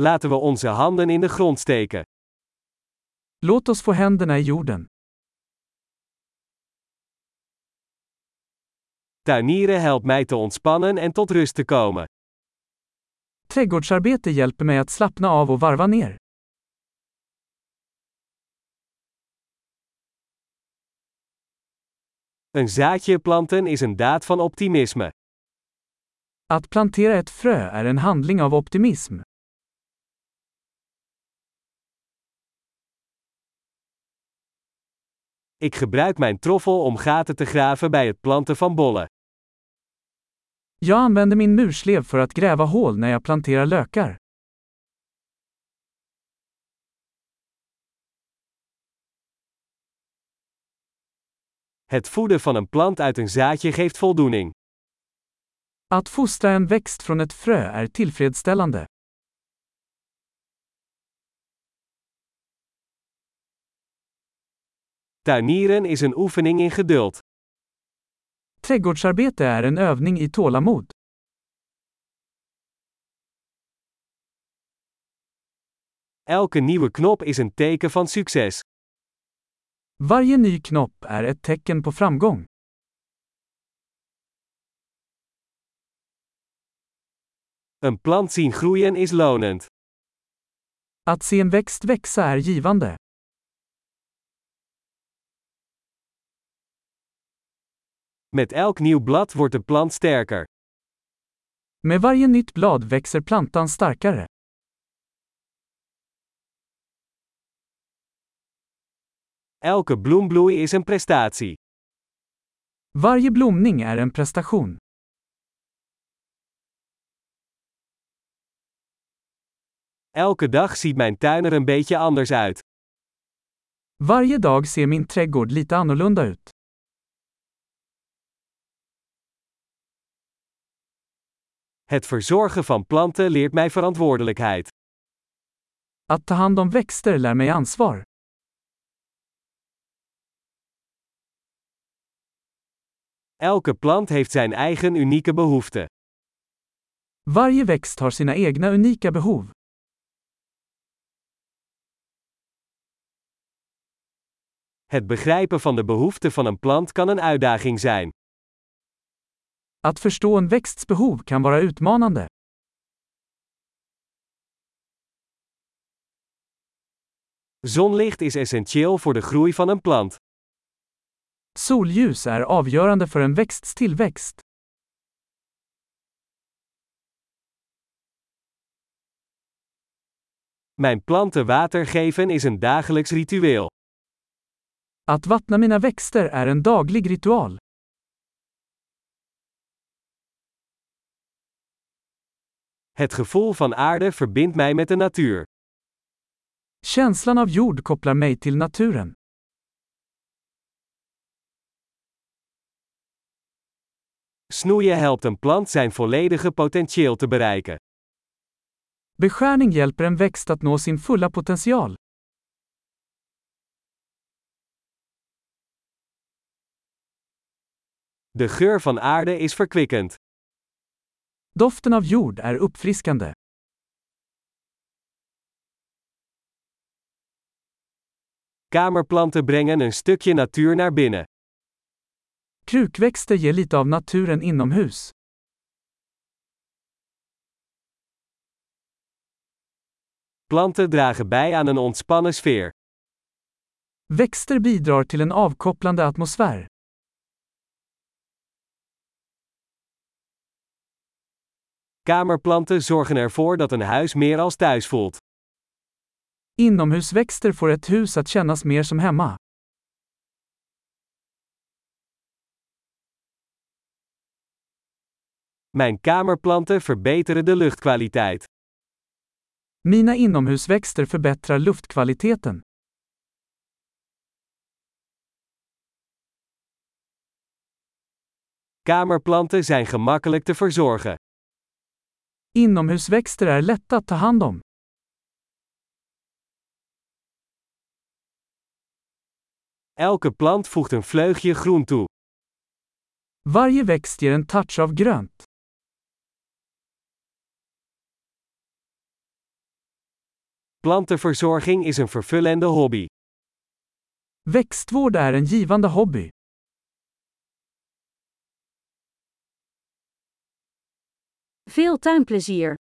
Laten we onze handen in de grond steken. Låt oss få händerna i jorden. Tuinieren helpt mij te ontspannen en tot rust te komen. Trädgårdsarbete hjälper mig att slappna av och varva ner. Een zaadje planten is een daad van optimisme. Att plantera ett frö är en handling av optimism. Ik gebruik mijn troffel om gaten te graven bij het planten van bollen. Jag använder min murslev för att gräva hål när jag planterar lökar. Het voeden van een plant uit een zaadje geeft voldoening. Att fostra en växt från ett frö är tillfredsställande. Tuinieren is een oefening in geduld. Trädgårdsarbete är en övning i tålamod. Elke nieuwe knop is een teken van succes. Varje ny knopp är ett tecken på framgång. Een plant zien groeien is lonend. Att se en växt växa är givande. Met elk nieuw blad wordt de plant sterker. Med varje nytt blad växer plantan starkare. Elke bloembloei is een prestatie. Varje blomning är en prestation. Elke dag ziet mijn tuin er een beetje anders uit. Varje dag ser min trädgård lite annorlunda ut. Het verzorgen van planten leert mij verantwoordelijkheid. Att ta hand om växter lär mig ansvar. Elke plant heeft zijn eigen unieke behoeften. Varje växt har sina egna unika behov. Het begrijpen van de behoeften van een plant kan een uitdaging zijn. Att förstå en växts behov kan vara utmanande. Zonlicht is essentieel voor de groei van een plant. Solljus är avgörande för en växts tillväxt. Mijn planten water geven is een dagelijks ritueel. Att vattna mina växter är en daglig ritual. Het gevoel van aarde verbindt mij met de natuur. Känslan av jord kopplar mig till naturen. Snoeien helpt een plant zijn volledige potentieel te bereiken. Beskärning hjälper en växt att nå sin fulla potential. De geur van aarde is verkwikkend. Doften av jord är uppfriskande. Kamerplanten brengen een stukje natuur naar binnen. Krukväxter ger lite av naturen inomhus. Planten dragen bij aan een ontspannen sfeer. Växter bidrar till en avkopplande atmosfär. Kamerplanten zorgen ervoor dat een huis meer als thuis voelt. Inomhusväxter får ett hus att kännas mer som hemma. Mijn kamerplanten verbeteren de luchtkwaliteit. Mina inomhusväxter förbättrar luftkvaliteten. Kamerplanten zijn gemakkelijk te verzorgen. Inomhusväxter är lätta att ta hand om. Elke plant voegt een vleugje groen toe. Varje växt ger en touch av grönt. Plantenverzorging is een vervullende hobby. Växtvård är en givande hobby. Veel tuinplezier!